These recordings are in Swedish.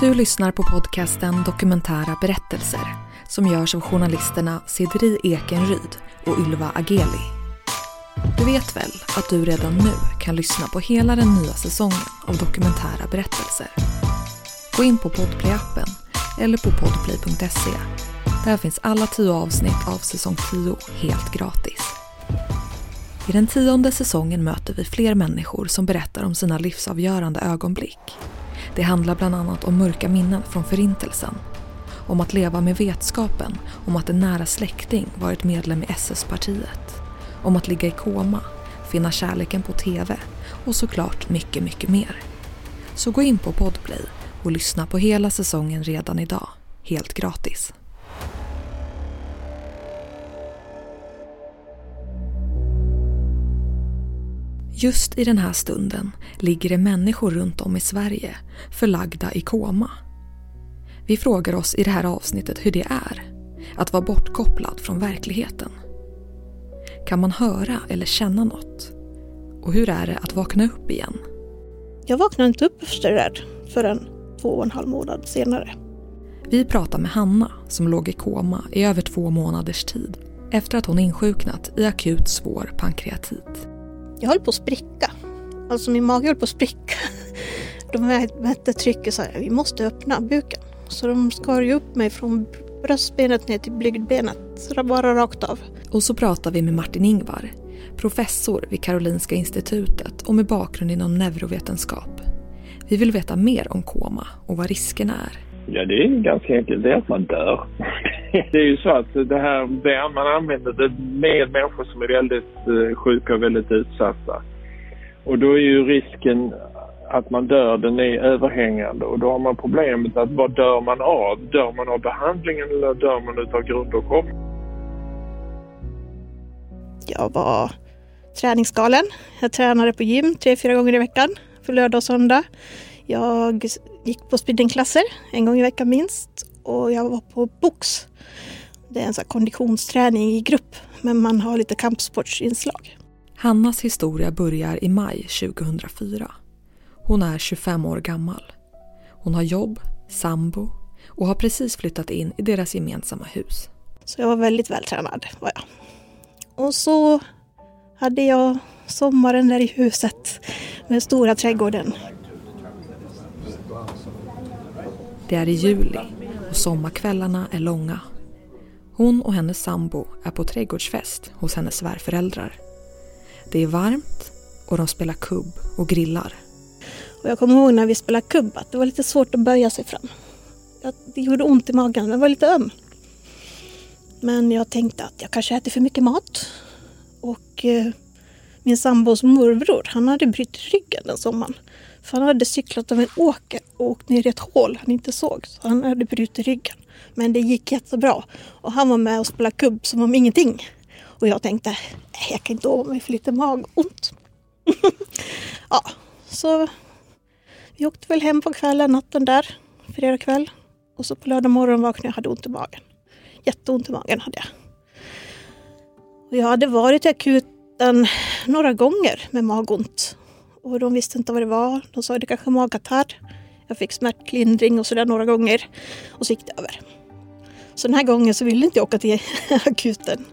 Du lyssnar på podcasten Dokumentära berättelser som görs av journalisterna Sidri Ekenryd och Ylva Ageli. Du vet väl att du redan nu kan lyssna på hela den nya säsongen av Dokumentära berättelser? Gå in på Podplay-appen eller på podplay.se. Där finns alla tio avsnitt av säsong 10 helt gratis. I den tionde säsongen möter vi fler människor som berättar om sina livsavgörande ögonblick. Det handlar bland annat om mörka minnen från Förintelsen. Om att leva med vetskapen om att en nära släkting varit medlem i SS-partiet. Om att ligga i koma, finna kärleken på TV och såklart mycket, mycket mer. Så gå in på Podplay och lyssna på hela säsongen redan idag, helt gratis. Just i den här stunden ligger det människor runt om i Sverige förlagda i koma. Vi frågar oss i det här avsnittet hur det är att vara bortkopplad från verkligheten. Kan man höra eller känna något? Och hur är det att vakna upp igen? Jag vaknade inte upp efter det där förrän två och en halv månad senare. Vi pratar med Hanna som låg i koma i över två månaders tid efter att hon insjuknat i akut svår pankreatit. Jag höll på att spricka. Alltså min mage höll på att spricka. De mätte trycket och sa vi måste öppna buken. Så de skar ju upp mig från bröstbenet ner till blygdbenet, bara rakt av. Och så pratar vi med Martin Ingvar, professor vid Karolinska institutet och med bakgrund inom neurovetenskap. Vi vill veta mer om koma och vad riskerna är. Ja, det är ganska enkelt. Det är att man dör. Det är ju så att det här, det man använder det med människor som är väldigt eh, sjuka och väldigt utsatta. Och då är ju risken att man dör, den är överhängande och då har man problemet att vad dör man av? Dör man av behandlingen eller dör man utav grundåkomma? Jag var träningsgalen. Jag tränade på gym tre, fyra gånger i veckan för lördag och söndag. Jag gick på spinningklasser en gång i veckan minst och jag var på box. Det är en sån konditionsträning i grupp men man har lite kampsportsinslag. Hannas historia börjar i maj 2004. Hon är 25 år gammal. Hon har jobb, sambo och har precis flyttat in i deras gemensamma hus. Så jag var väldigt vältränad. Var jag. Och så hade jag sommaren där i huset med stora trädgården. Det är i juli och sommarkvällarna är långa. Hon och hennes sambo är på trädgårdsfest hos hennes svärföräldrar. Det är varmt och de spelar kubb och grillar. Och jag kommer ihåg när vi spelade kubb att det var lite svårt att böja sig fram. Det gjorde ont i magen, men var lite öm. Men jag tänkte att jag kanske äter för mycket mat. Och eh, min sambos morbror, han hade brutit ryggen den sommaren. För han hade cyklat över en åker och åkt ner i ett hål han inte såg. Så han hade brutit ryggen. Men det gick jättebra. Och han var med och spelade kubb som om ingenting. Och jag tänkte, jag kan inte ova mig för lite magont. ja, så vi åkte väl hem på kvällen, natten där, fredag kväll. Och så på lördag morgon vaknade jag och hade ont i magen. Jätteont i magen hade jag. Och jag hade varit i akuten några gånger med magont. Och de visste inte vad det var. De sa att det kanske är magkatarr. Jag fick smärtlindring och sådär några gånger. Och så gick det över. Så den här gången så ville inte jag åka till akuten.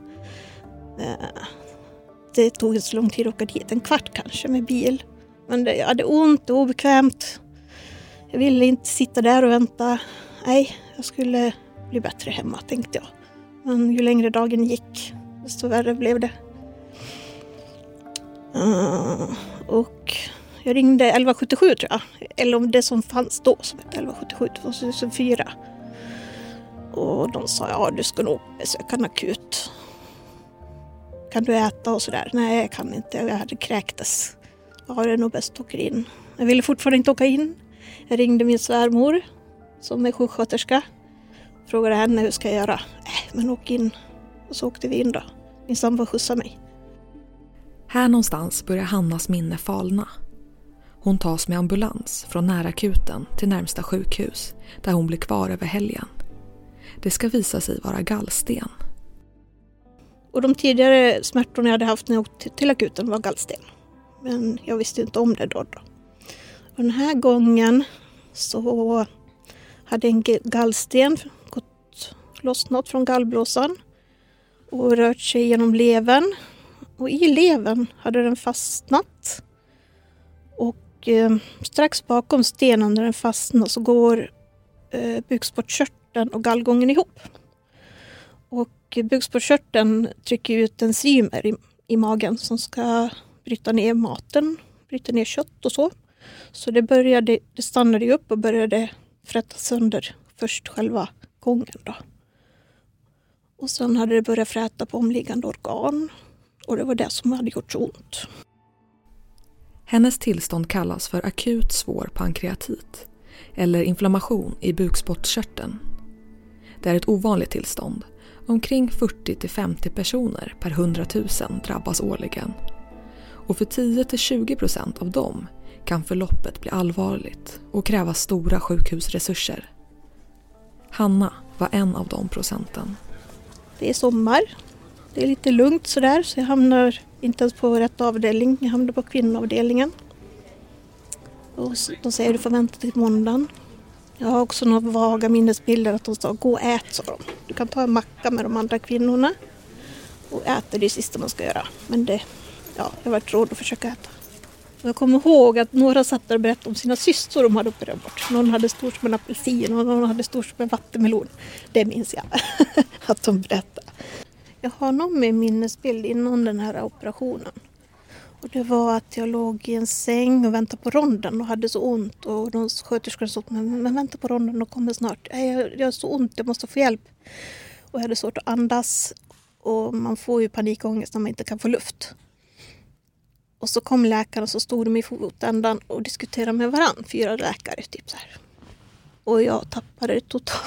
Eh, det tog inte så lång tid att åka dit, en kvart kanske med bil. Men det, jag hade ont och obekvämt. Jag ville inte sitta där och vänta. Nej, jag skulle bli bättre hemma tänkte jag. Men ju längre dagen gick, desto värre blev det. Eh, och jag ringde 1177 tror jag. Eller om det som fanns då som hette 1177 2004. Och de sa ja du ska nog besöka en akut. Kan du äta och sådär? Nej jag kan inte, jag hade kräktes. Ja det är nog bäst att åka in. Jag ville fortfarande inte åka in. Jag ringde min svärmor som är sjuksköterska. Frågade henne hur ska jag göra? Äh, men åk in. Och så åkte vi in då. Min sambo skjutsade mig. Här någonstans börjar Hannas minne falna. Hon tas med ambulans från närakuten till närmsta sjukhus där hon blir kvar över helgen. Det ska visa sig vara gallsten. Och de tidigare smärtorna jag hade haft när jag åkte till akuten var gallsten. Men jag visste inte om det då. då. Och den här gången så hade en gallsten gått lossnat från gallblåsan och rört sig genom levern. Och i levern hade den fastnat. Och eh, strax bakom stenen där den fastnade så går eh, bukspottkörteln och gallgången ihop. Och bukspottkörteln trycker ut enzymer i, i magen som ska bryta ner maten, bryta ner kött och så. Så det, började, det stannade upp och började fräta sönder först själva gången. Då. Och sen hade det börjat fräta på omliggande organ och det var det som hade gjort så ont. Hennes tillstånd kallas för akut svår pankreatit eller inflammation i bukspottkörteln. Det är ett ovanligt tillstånd. Omkring 40 50 personer per 100 000 drabbas årligen. Och för 10-20% av dem kan förloppet bli allvarligt och kräva stora sjukhusresurser. Hanna var en av de procenten. Det är sommar. Det är lite lugnt sådär så jag hamnar inte ens på rätt avdelning. Jag hamnar på kvinnoavdelningen. Och de säger du får vänta till måndagen. Jag har också några vaga minnesbilder att de sa gå och ät sa de. Du kan ta en macka med de andra kvinnorna och äta det är det sista man ska göra. Men det, ja, jag har varit råd att försöka äta. Jag kommer ihåg att några satt där och berättade om sina systrar de hade opererat bort. Någon hade stor som en apelsin och någon hade stor som en vattenmelon. Det minns jag att de berättade. Jag har någon med minnesbild innan den här operationen. Och det var att jag låg i en säng och väntade på ronden och hade så ont. Och de sköterskorna sa men, men vänta på ronden, de kommer snart. Jag, jag har så ont, jag måste få hjälp. Och jag hade svårt att andas. Och man får ju panikångest när man inte kan få luft. Och så kom läkaren och så stod de i fotändan och diskuterade med varandra, fyra läkare. Typ så här. Och jag tappade det totalt.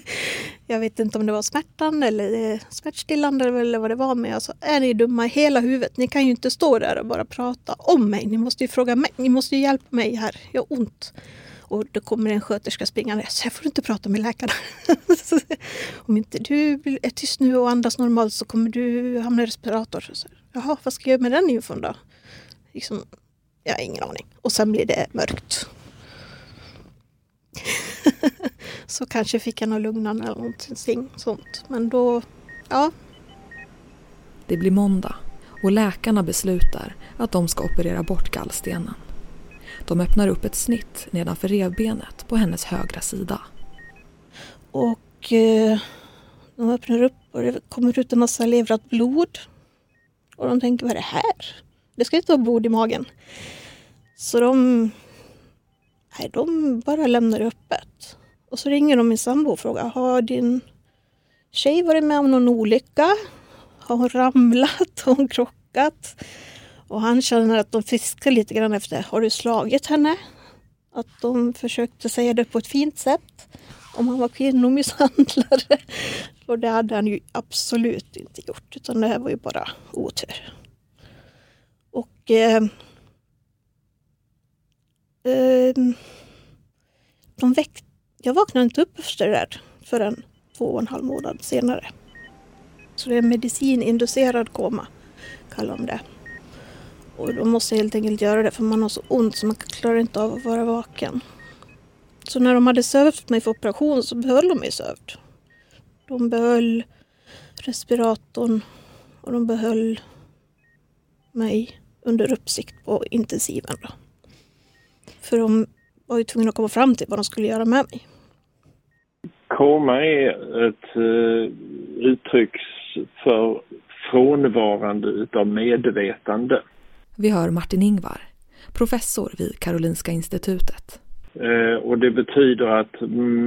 jag vet inte om det var smärtan eller eh, smärtstillande eller vad det var. Men jag sa, är ni dumma i hela huvudet? Ni kan ju inte stå där och bara prata om mig. Ni måste ju fråga mig. Ni måste ju hjälpa mig här. Jag har ont. Och då kommer en sköterska springande. Så jag får du inte prata med läkarna. om inte du är tyst nu och andas normalt så kommer du hamna i respirator. Så, Jaha, vad ska jag göra med den infon då? Liksom, jag har ingen aning. Och sen blir det mörkt. så kanske fick jag något lugnande eller någonting sånt. Men då, ja. Det blir måndag och läkarna beslutar att de ska operera bort gallstenen. De öppnar upp ett snitt nedanför revbenet på hennes högra sida. Och eh, de öppnar upp och det kommer ut en massa levrat blod. Och de tänker, vad är det här? Det ska inte vara blod i magen. Så de, nej, de bara lämnar det öppet. Och så ringer de min sambo och frågar, har din tjej varit med om någon olycka? Har hon ramlat? Har hon krockat? Och han känner att de fiskar lite grann efter, har du slagit henne? Att de försökte säga det på ett fint sätt. Om han var kvinnomisshandlare. Och det hade han ju absolut inte gjort, utan det här var ju bara otur. Och eh, eh, de väck, jag vaknade inte upp efter det där förrän två och en halv månad senare. Så det är medicininducerad koma, kallar de det. Och de måste helt enkelt göra det för man har så ont så man klarar inte av att vara vaken. Så när de hade sövt mig för operation så behöll de mig sövd. De behöll respiratorn och de behöll mig under uppsikt på intensiven. Då. För de var ju tvungna att komma fram till vad de skulle göra med mig. Koma är ett uh, uttryck för frånvarande utav medvetande. Vi hör Martin Ingvar, professor vid Karolinska institutet. Eh, och det betyder att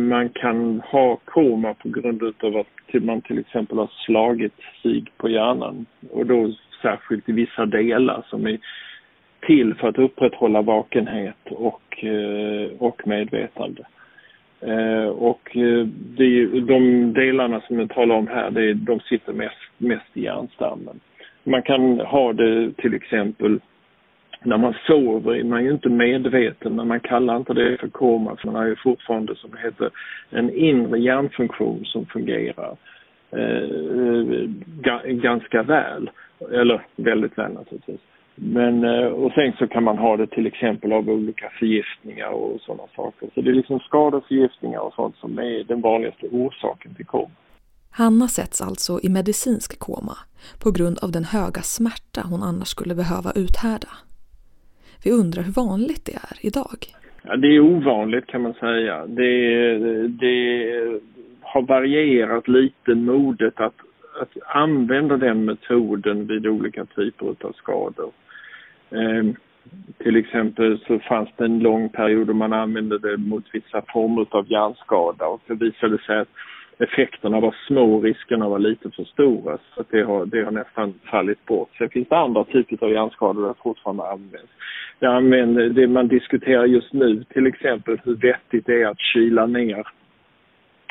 man kan ha koma på grund av att man till exempel har slagit sig på hjärnan. Och då särskilt i vissa delar som är till för att upprätthålla vakenhet och, eh, och medvetande. Eh, och eh, det, de delarna som jag talar om här, det, de sitter mest, mest i hjärnstammen. Man kan ha det till exempel när man sover är man ju inte medveten, men man kallar inte det för koma, för man har ju fortfarande som det heter en inre hjärnfunktion som fungerar eh, ganska väl, eller väldigt väl naturligtvis. Men, eh, och sen så kan man ha det till exempel av olika förgiftningar och sådana saker. Så det är liksom skadeförgiftningar och sånt som är den vanligaste orsaken till koma. Hanna sätts alltså i medicinsk koma på grund av den höga smärta hon annars skulle behöva uthärda. Vi undrar hur vanligt det är idag. Ja, det är ovanligt kan man säga. Det, det har varierat lite modet att, att använda den metoden vid olika typer av skador. Eh, till exempel så fanns det en lång period då man använde det mot vissa former av hjärnskada och det visade sig att effekterna var små och riskerna var lite för stora. Så det har, det har nästan fallit bort. Sen finns det andra typer av hjärnskador där fortfarande används. Det, använder, det man diskuterar just nu till exempel hur vettigt det är att kyla ner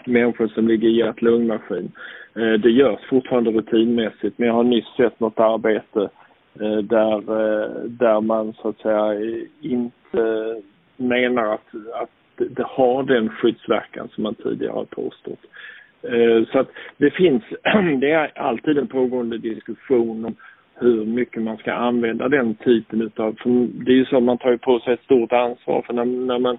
människor som ligger i hjärt-lungmaskin. Ehm, det görs fortfarande rutinmässigt men jag har nyss sett något arbete Eh, där, eh, där man så att säga inte menar att, att det har den skyddsverkan som man tidigare har påstått. Eh, så att det finns, det är alltid en pågående diskussion om hur mycket man ska använda den typen utav, det är ju så att man tar ju på sig ett stort ansvar för när, när man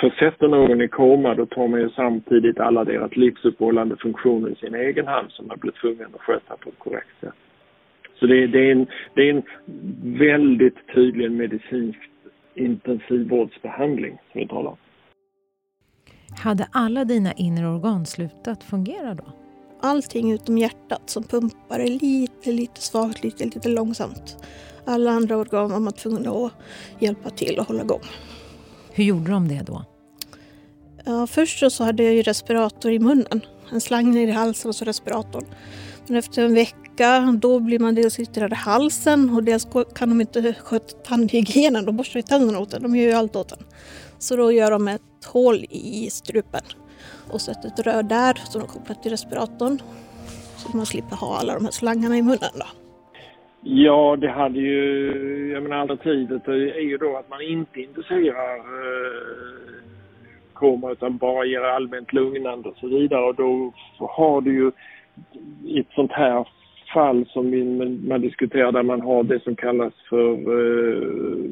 försätter någon i koma då tar man ju samtidigt alla deras livsuppehållande funktioner i sin egen hand som man blir tvungen att sköta på ett korrekt sätt. Så det, det, är, en, det är en väldigt tydlig medicinsk intensivvårdsbehandling som vi talar om. Hade alla dina inre organ slutat fungera då? Allting utom hjärtat som pumpade lite, lite svagt, lite, lite långsamt. Alla andra organ var man tvungen att hjälpa till och hålla igång. Hur gjorde de det då? Ja, först så hade jag ju respirator i munnen. En slang ner i halsen och så respiratorn. Men efter en vecka då blir man dels yttrad i halsen och dels kan de inte sköta tandhygienen. De borstar ju tänderna åt en. De gör ju allt åt en. Så då gör de ett hål i strupen och sätter ett rör där som de kopplar till respiratorn. Så man slipper ha alla de här slangarna i munnen då. Ja, det hade ju, jag menar alternativet är ju då att man inte inducerar eh, koma utan bara ger allmänt lugnande och så vidare och då har du ju i ett sånt här fall som man diskuterar där man har det som kallas för eh,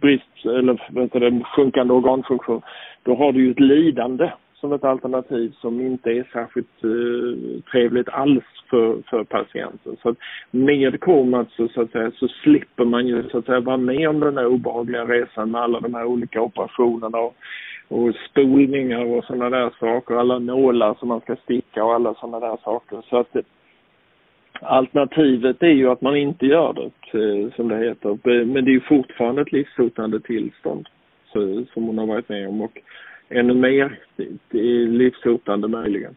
brist eller vad det, sjunkande organfunktion. Då har du ju ett lidande som ett alternativ som inte är särskilt eh, trevligt alls för, för patienten. Så att med komat så, så, att säga, så slipper man ju så att säga vara med om den här obehagliga resan med alla de här olika operationerna och, och spolningar och sådana där saker, alla nålar som man ska sticka och alla sådana där saker. Så att Alternativet är ju att man inte gör det, eh, som det heter. Men det är ju fortfarande ett livshotande tillstånd som hon har varit med om. Och ännu mer livshotande möjligen.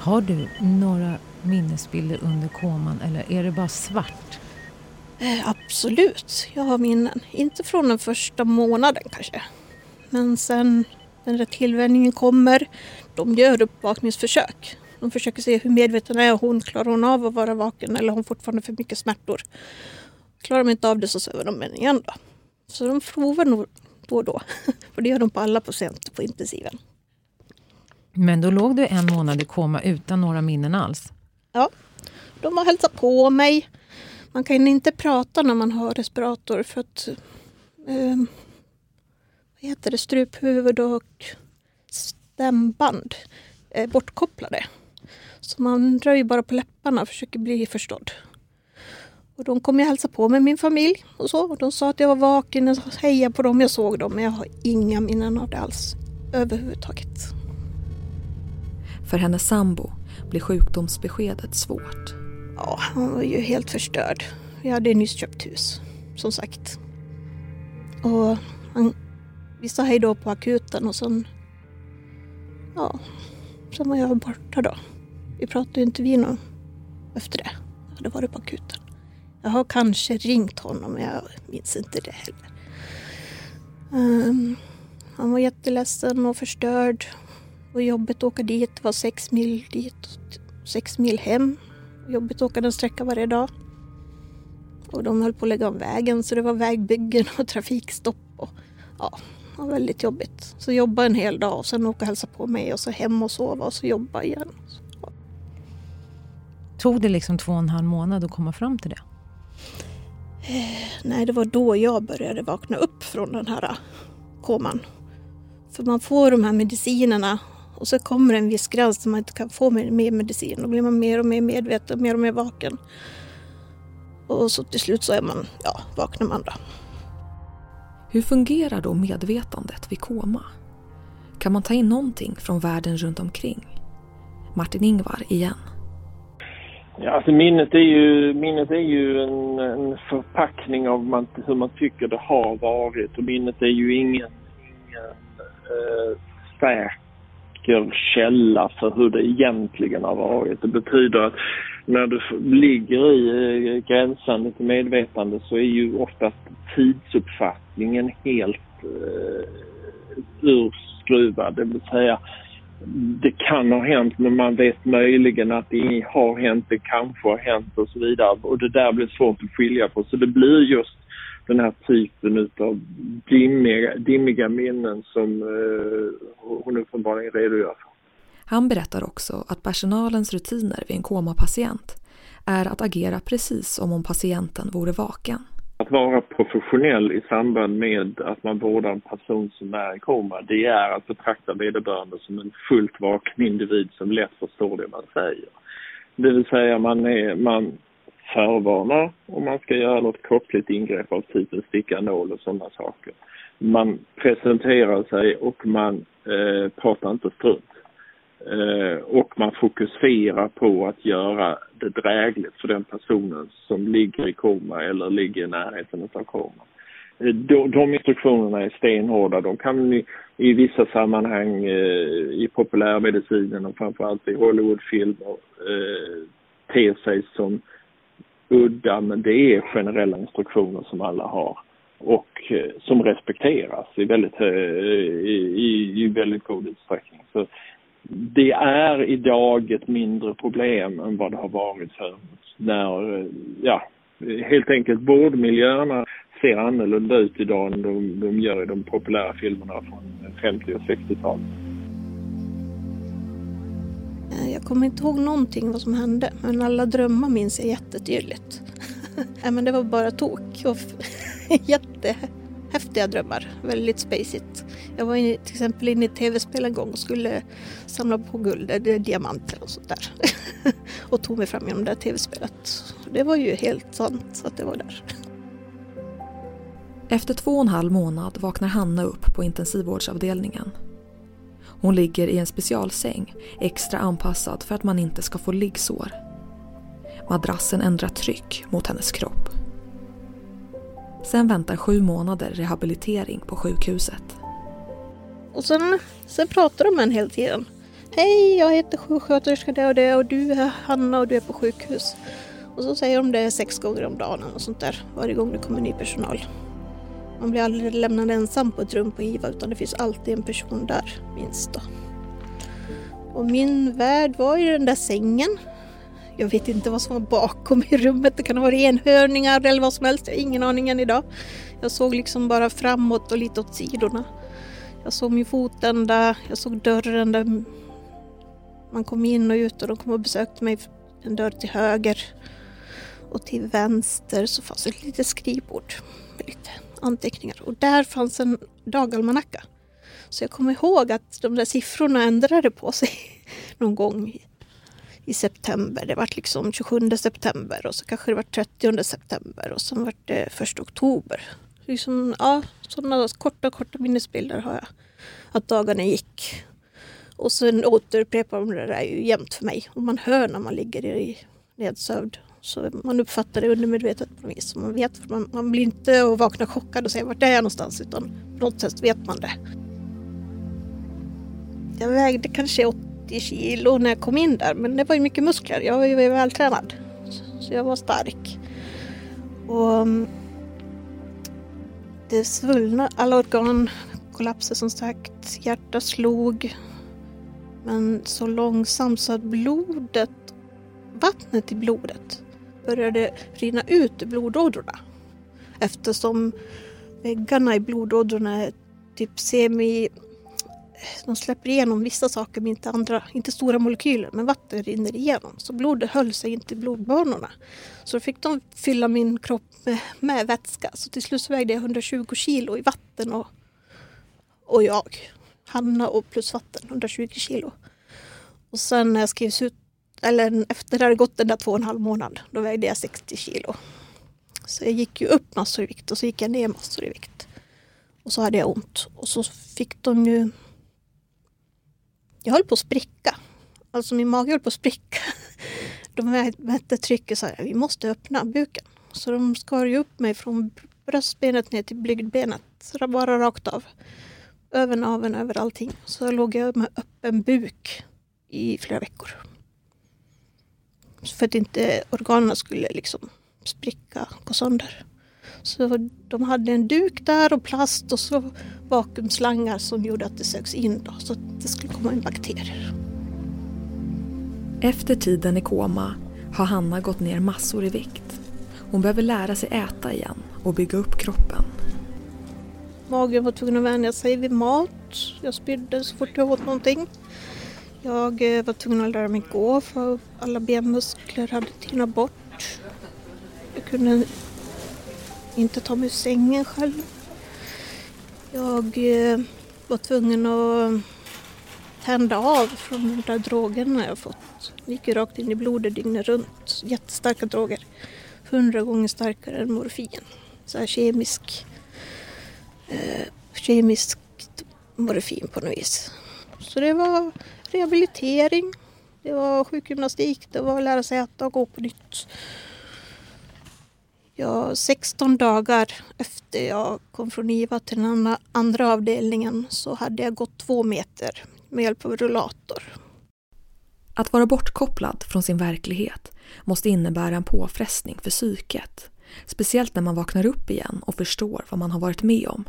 Har du några minnesbilder under koman eller är det bara svart? Eh, absolut, jag har minnen. Inte från den första månaden kanske. Men sen den där tillvänjningen kommer, de gör uppvakningsförsök. De försöker se hur medveten är hon. Klarar hon av att vara vaken eller har hon fortfarande för mycket smärtor? Klarar de inte av det så söver de henne igen då. Så de provar nog då och då. För det gör de på alla patienter på intensiven. Men då låg du en månad i koma utan några minnen alls? Ja, de har hälsat på mig. Man kan inte prata när man har respirator för att eh, vad heter det, struphuvud och stämband är bortkopplade. Så man drar ju bara på läpparna och försöker bli förstådd. Och de kom och hälsade på med min familj och så. Och de sa att jag var vaken, jag hejade på dem, jag såg dem. Men jag har inga minnen av det alls överhuvudtaget. För hennes sambo blir sjukdomsbeskedet svårt. Ja, han var ju helt förstörd. Vi hade nyss köpt hus, som sagt. Och han, vi sa hej då på akuten och sen... Ja, sen var jag borta då Vi pratade inte vid någon efter det. Jag hade varit på akuten. Jag har kanske ringt honom, men jag minns inte det heller. Um, han var jätteledsen och förstörd. Jobbigt att åka dit. Det var sex mil dit och sex mil hem. Jobbigt att åka den sträckan varje dag. Och de höll på att lägga om vägen så det var vägbyggen och trafikstopp. Och, ja, var väldigt jobbigt. Så jobba en hel dag och sen åka och hälsa på mig och så hem och sova och så jobba igen. Ja. Tog det liksom två och en halv månad att komma fram till det? Eh, nej, det var då jag började vakna upp från den här koman. För man får de här medicinerna och så kommer en viss gräns där man inte kan få mer medicin. Då blir man mer och mer medveten, mer och mer vaken. Och så till slut så är man, ja, vaknar man då. Hur fungerar då medvetandet vid koma? Kan man ta in någonting från världen runt omkring? Martin Ingvar igen. Ja, alltså minnet är ju, minnet är ju en, en förpackning av man, hur man tycker det har varit och minnet är ju ingen, ingen eh, säker källa för hur det egentligen har varit. Det betyder att när du ligger i eh, till medvetande så är ju oftast tidsuppfattningen helt eh, urskruvad. Det vill säga det kan ha hänt men man vet möjligen att det har hänt, det kanske har hänt och så vidare. Och det där blir svårt att skilja på. Så det blir just den här typen av dimmiga, dimmiga minnen som eh, hon uppenbarligen redogör för. Han berättar också att personalens rutiner vid en komapatient är att agera precis som om patienten vore vaken. Att vara professionell i samband med att man vårdar en person som är i koma, det är att betrakta vederbörande som en fullt vaken individ som lätt förstår det man säger. Det vill säga man, är, man förvarnar om man ska göra något kroppsligt ingrepp av typen sticka nål och sådana saker. Man presenterar sig och man eh, pratar inte strunt. Eh, och man fokuserar på att göra det drägligt för den personen som ligger i koma eller ligger i närheten av koma. Eh, de, de instruktionerna är stenhårda. De kan i, i vissa sammanhang eh, i populärmedicinen och framförallt i Hollywoodfilmer eh, te sig som udda men det är generella instruktioner som alla har och eh, som respekteras i väldigt, i, i, i väldigt god utsträckning. Så det är idag ett mindre problem än vad det har varit förut. När, eh, ja, helt enkelt vårdmiljöerna ser annorlunda ut idag än de, de gör i de populära filmerna från 50 och 60-talet. Jag kommer inte ihåg någonting vad som hände, men alla drömmar minns jag jättetydligt. Nej, men det var bara tok och jättehäftiga drömmar, väldigt spacigt. Jag var inne, till exempel inne i ett tv-spel en gång och skulle samla på guld, eh, eller diamanter och sånt där. och tog mig fram genom det tv-spelet. Det var ju helt sant att det var där. Efter två och en halv månad vaknar Hanna upp på intensivvårdsavdelningen. Hon ligger i en specialsäng, extra anpassad för att man inte ska få liggsår. Madrassen ändrar tryck mot hennes kropp. Sen väntar sju månader rehabilitering på sjukhuset. Och sen, sen pratar de med en hela tiden. Hej, jag heter sjuksköterska det och det och du är Hanna och du är på sjukhus. Och så säger de det sex gånger om dagen och sånt där varje gång det kommer ny personal. Man blir aldrig lämnad ensam på ett rum på IVA utan det finns alltid en person där, minst då. Och min värld var i den där sängen. Jag vet inte vad som var bakom i rummet. Det kan ha varit enhörningar eller vad som helst. Jag har ingen aning än idag. Jag såg liksom bara framåt och lite åt sidorna. Jag såg min fotända, jag såg dörren där man kom in och ut och de kom och besökte mig. En dörr till höger och till vänster så fanns ett litet skrivbord lite anteckningar och där fanns en dagalmanacka. Så jag kommer ihåg att de där siffrorna ändrade på sig någon gång i, september. Det var liksom 27 september och så kanske det var 30 september och sen var det 1 oktober liksom, ja, sådana korta, korta minnesbilder har jag. Att dagarna gick. Och sen återupprepar de det där ju jämt för mig. Och man hör när man ligger i nedsövd. Så man uppfattar det undermedvetet på något vis. Man, vet, man, man blir inte och vaknar chockad och säger vart är jag någonstans utan på något sätt vet man det. Jag vägde kanske 80 kilo när jag kom in där. Men det var ju mycket muskler. Jag var ju vältränad. Så jag var stark. Och mm, det svullna, alla organ kollapsade som sagt. Hjärtat slog. Men så långsamt så att blodet, vattnet i blodet började rinna ut ur blodådrorna. Eftersom väggarna i blodådrorna är typ semi... De släpper igenom vissa saker men inte andra, inte stora molekyler, men vatten rinner igenom. Så blodet höll sig inte i blodbanorna. Så då fick de fylla min kropp med, med vätska. Så till slut så vägde jag 120 kilo i vatten och, och jag. Hanna och plus vatten, 120 kilo. Och sen när jag skrivs ut, eller efter det hade gått den där två och en halv månad, då vägde jag 60 kilo. Så jag gick ju upp massor i vikt och så gick jag ner massor i vikt. Och så hade jag ont. Och så fick de ju... Jag höll på att spricka. Alltså min mage höll på att spricka. De mätte trycket så här, vi måste öppna buken. Så de skar ju upp mig från bröstbenet ner till blygdbenet. Så bara rakt av. Över naveln, över allting. Så låg jag med öppen buk i flera veckor. För att inte organen skulle liksom spricka, gå sönder. Så de hade en duk där och plast och så vakuumslangar som gjorde att det sögs in då, så att det skulle komma in bakterier. Efter tiden i koma har Hanna gått ner massor i vikt. Hon behöver lära sig äta igen och bygga upp kroppen. Magen var tvungen att vänja sig vid mat. Jag spydde så fort jag åt någonting. Jag eh, var tvungen att lära mig gå för alla benmuskler hade tinat bort. Jag kunde inte ta mig ur sängen själv. Jag eh, var tvungen att tända av från de där drogerna jag fått. Det gick ju rakt in i blodet dygnet runt. Jättestarka droger. Hundra gånger starkare än morfin. Så här kemisk, eh, kemiskt morfin på något vis. Så det var rehabilitering, det var sjukgymnastik, det var att lära sig äta och gå på nytt. Ja, 16 dagar efter jag kom från IVA till den andra avdelningen så hade jag gått två meter med hjälp av rullator. Att vara bortkopplad från sin verklighet måste innebära en påfrestning för psyket. Speciellt när man vaknar upp igen och förstår vad man har varit med om.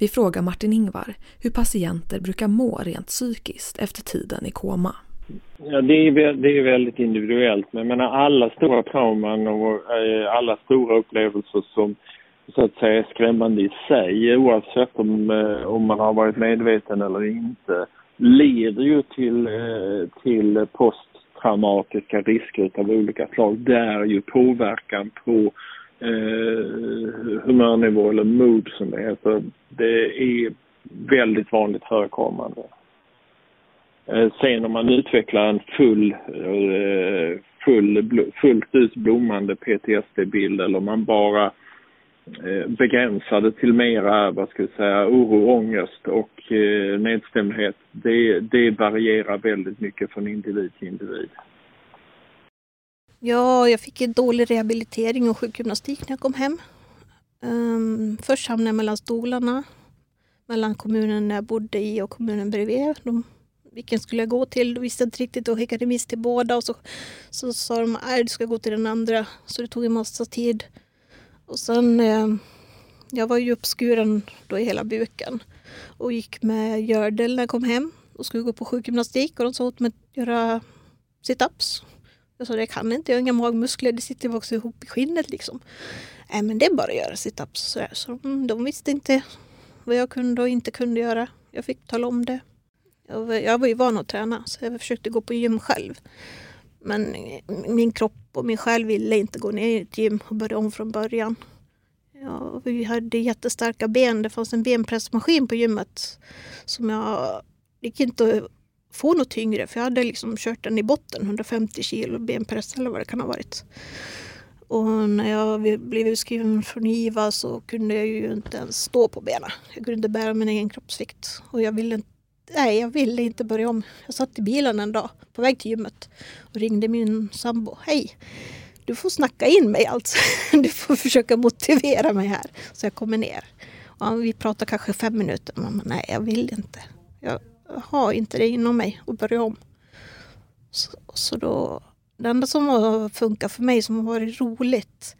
Vi frågar Martin Ingvar hur patienter brukar må rent psykiskt efter tiden i koma. Ja, det är, det är väldigt individuellt. Men menar, alla stora trauman och eh, alla stora upplevelser som så att säga är skrämmande i sig oavsett om, eh, om man har varit medveten eller inte leder ju till, eh, till posttraumatiska risker av olika slag där ju påverkan på eh, humörnivå eller mood som det heter, det är väldigt vanligt förekommande. Eh, sen om man utvecklar en full, eh, full, fullt ut blommande PTSD-bild eller om man bara eh, begränsar det till mera, vad ska vi säga, oro, ångest och eh, nedstämdhet. Det, det varierar väldigt mycket från individ till individ. Ja, jag fick en dålig rehabilitering och sjukgymnastik när jag kom hem. Um, först hamnade jag mellan stolarna. Mellan kommunen jag bodde i och kommunen bredvid. De, vilken skulle jag gå till? De visste inte riktigt och skickade remiss till båda. Och så, så sa de att du ska gå till den andra. Så det tog en massa tid. Och sen, eh, jag var ju uppskuren då i hela buken. Och gick med gördel när jag kom hem. Och skulle gå på sjukgymnastik. Och de sa åt mig att göra situps. Alltså, jag det kan inte, jag har inga magmuskler, det sitter också ihop i skinnet liksom. Nej men det är bara att göra situps. Så, så de, de visste inte vad jag kunde och inte kunde göra. Jag fick tala om det. Jag var, jag var ju van att träna så jag försökte gå på gym själv. Men eh, min kropp och min själ ville inte gå ner i ett gym och börja om från början. Ja, vi hade jättestarka ben. Det fanns en benpressmaskin på gymmet som jag... Gick inte att få något tyngre för jag hade liksom kört den i botten, 150 kilo benpress eller vad det kan ha varit. Och när jag blev utskriven från IVA så kunde jag ju inte ens stå på benen. Jag kunde inte bära min egen kroppsvikt. Och jag ville, nej, jag ville inte börja om. Jag satt i bilen en dag på väg till gymmet och ringde min sambo. Hej, du får snacka in mig alltså. Du får försöka motivera mig här så jag kommer ner. Och vi pratar kanske fem minuter. Men nej, jag vill inte. Jag, har inte det inom mig att börja om. Så, så då, det enda som har funkat för mig som har varit roligt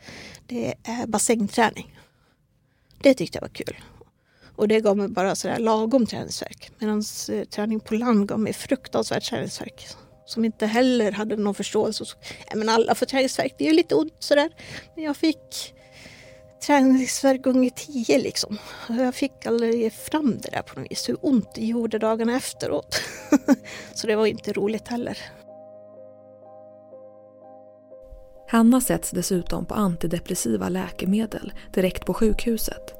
det är bassängträning. Det tyckte jag var kul. Och det gav mig bara sådär lagom träningsverk. Medan eh, träning på land gav mig fruktansvärt träningsverk. Som inte heller hade någon förståelse. Ja, men alla får träningsverk, det är ju lite ont sådär. Men jag fick träningsverk gånger tio liksom. Jag fick aldrig fram det där på något vis. Hur ont det gjorde dagarna efteråt. Så det var inte roligt heller. Hanna sätts dessutom på antidepressiva läkemedel direkt på sjukhuset.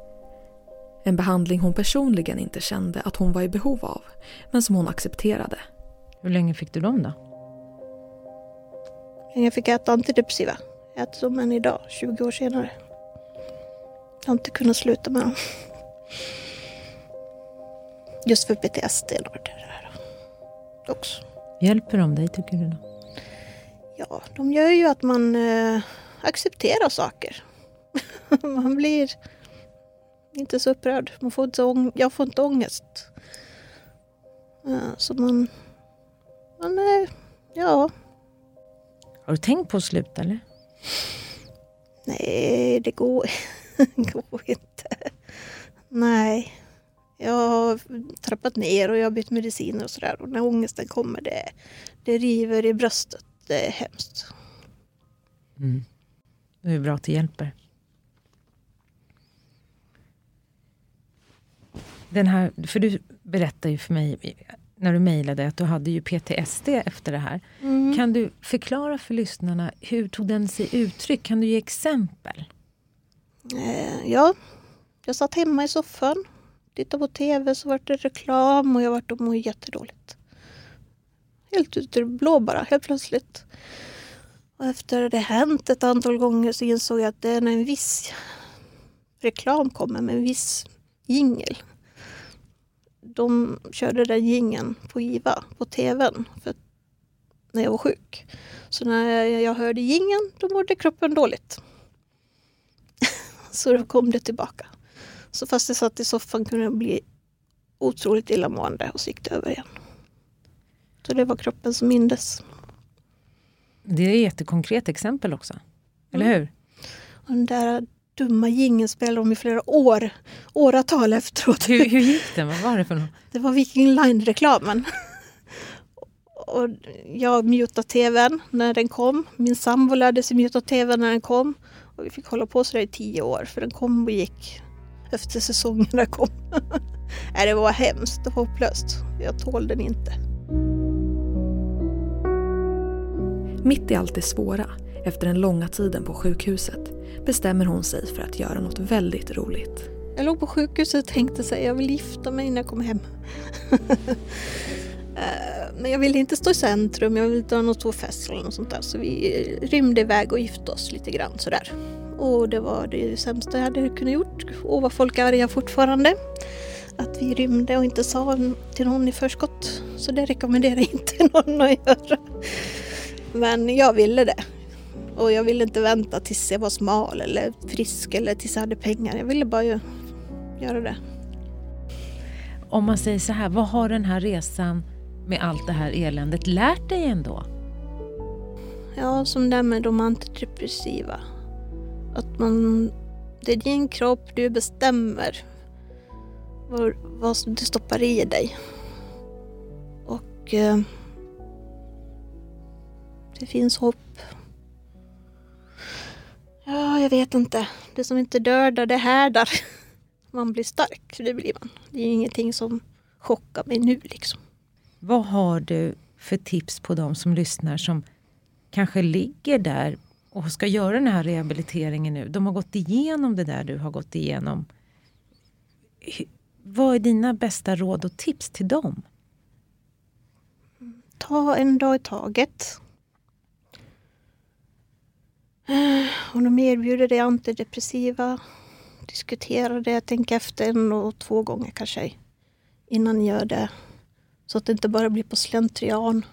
En behandling hon personligen inte kände att hon var i behov av, men som hon accepterade. Hur länge fick du dem då? Jag fick äta antidepressiva. Jag äter dem än idag, 20 år senare. Jag har inte kunnat sluta med dem. Just för PTSD och det där också. Hjälper de dig tycker du? Då? Ja, de gör ju att man eh, accepterar saker. man blir inte så upprörd. Man får inte jag får inte ångest. Uh, så man... man eh, ja. Har du tänkt på att sluta eller? Nej, det går, går inte. Nej. Jag har trappat ner och jag har bytt mediciner och sådär. Och när ångesten kommer, det, det river i bröstet. Det är hemskt. Mm. Det är bra att det hjälper. Den här, för du berättade ju för mig när du mejlade att du hade ju PTSD efter det här. Mm. Kan du förklara för lyssnarna, hur tog den sig uttryck? Kan du ge exempel? Eh, ja, jag satt hemma i soffan, tittade på TV, så var det reklam och jag vart och mådde jättedåligt. Helt ut i det blå bara, helt plötsligt. Och efter det hänt ett antal gånger så insåg jag att det är när en viss reklam kommer med en viss jingel de körde den gingen på IVA på tvn för när jag var sjuk. Så när jag hörde gingen då mådde kroppen dåligt så då kom det tillbaka. Så fast jag satt i soffan kunde jag bli otroligt illamående och så gick det över igen. Så det var kroppen som mindes. Det är ett jättekonkret exempel också. Eller mm. hur? Och den där dumma jingeln spelade de i flera år, åratal efteråt. Hur, hur gick den? Vad var det för något? Det var Viking Line-reklamen. Och jag mutade tvn när den kom. Min sambo lärde sig muta tvn när den kom. Och vi fick hålla på sådär i tio år för den kom och gick efter säsongerna kom. Nej, det var hemskt och hopplöst. Jag tål den inte. Mitt i allt det svåra, efter den långa tiden på sjukhuset, bestämmer hon sig för att göra något väldigt roligt. Jag låg på sjukhuset och tänkte att jag vill gifta mig när jag kommer hem. Eh, men jag ville inte stå i centrum, jag ville inte ha någon stor fest eller något sånt där. Så vi rymde iväg och gifte oss lite grann sådär. Och det var det sämsta jag hade kunnat gjort. Och vad folk är arga fortfarande. Att vi rymde och inte sa till någon i förskott. Så det rekommenderar jag inte någon att göra. Men jag ville det. Och jag ville inte vänta tills jag var smal eller frisk eller tills jag hade pengar. Jag ville bara göra det. Om man säger så här, vad har den här resan med allt det här eländet lärt dig ändå? Ja, som det med de antidepressiva. Att man, det är din kropp, du bestämmer vad, vad du stoppar i dig. Och eh, det finns hopp Ja, jag vet inte. Det som inte dödar, det härdar. Man blir stark, det blir man. Det är ingenting som chockar mig nu liksom. Vad har du för tips på de som lyssnar som kanske ligger där och ska göra den här rehabiliteringen nu? De har gått igenom det där du har gått igenom. Vad är dina bästa råd och tips till dem? Ta en dag i taget. Om de erbjuder dig antidepressiva, diskutera det, tänk efter en och två gånger kanske innan ni gör det. Så att det inte bara blir på slentrian.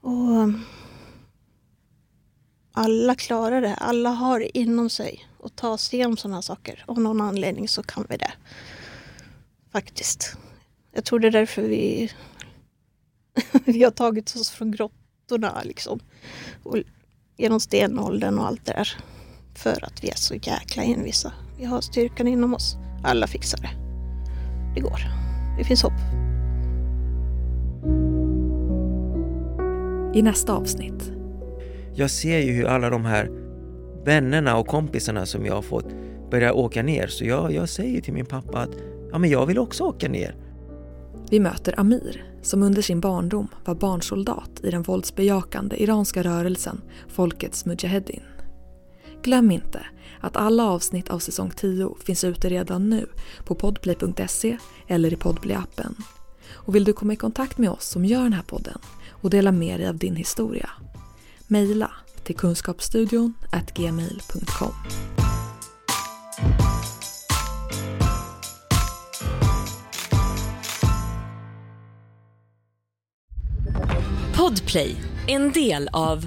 Och um, alla klarar det. Alla har det inom sig att ta sig igenom sådana saker. Av någon anledning så kan vi det. Faktiskt. Jag tror det är därför vi, vi har tagit oss från grottorna liksom. Och genom stenåldern och allt det där. För att vi är så jäkla envisa. Vi har styrkan inom oss. Alla fixar det. Det går. Det finns hopp. I nästa avsnitt. Jag ser ju hur alla de här vännerna och kompisarna som jag har fått börjar åka ner. Så jag, jag säger till min pappa att ja, men jag vill också åka ner. Vi möter Amir som under sin barndom var barnsoldat i den våldsbejakande iranska rörelsen Folkets Mujahedin. Glöm inte att alla avsnitt av säsong 10 finns ute redan nu på podplay.se eller i Podplay-appen. Och vill du komma i kontakt med oss som gör den här podden och dela med dig av din historia? Mejla till kunskapsstudion gmail.com. Podplay, en del av